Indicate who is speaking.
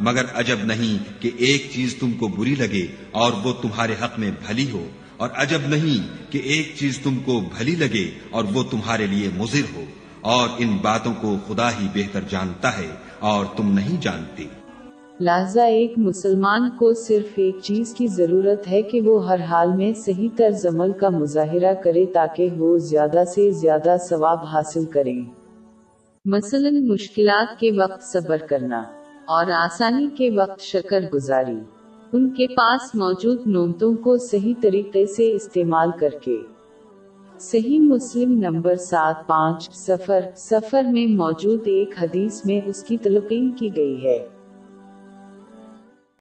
Speaker 1: مگر عجب نہیں کہ ایک چیز تم کو بری لگے اور وہ تمہارے حق میں بھلی ہو، اور عجب نہیں کہ ایک چیز تم کو بھلی لگے اور وہ تمہارے لیے مضر ہو، اور ان باتوں کو خدا ہی بہتر جانتا ہے اور تم نہیں جانتے۔
Speaker 2: لہذا ایک مسلمان کو صرف ایک چیز کی ضرورت ہے کہ وہ ہر حال میں صحیح طرز عمل کا مظاہرہ کرے تاکہ وہ زیادہ سے زیادہ ثواب حاصل کریں۔ مثلا مشکلات کے وقت صبر کرنا۔ اور آسانی کے وقت شکر گزاری۔ ان کے پاس موجود نعمتوں کو صحیح طریقے سے استعمال کر کے۔ صحیح مسلم نمبر سات پانچ سفر سفر میں موجود ایک حدیث میں اس کی تلقین کی گئی ہے۔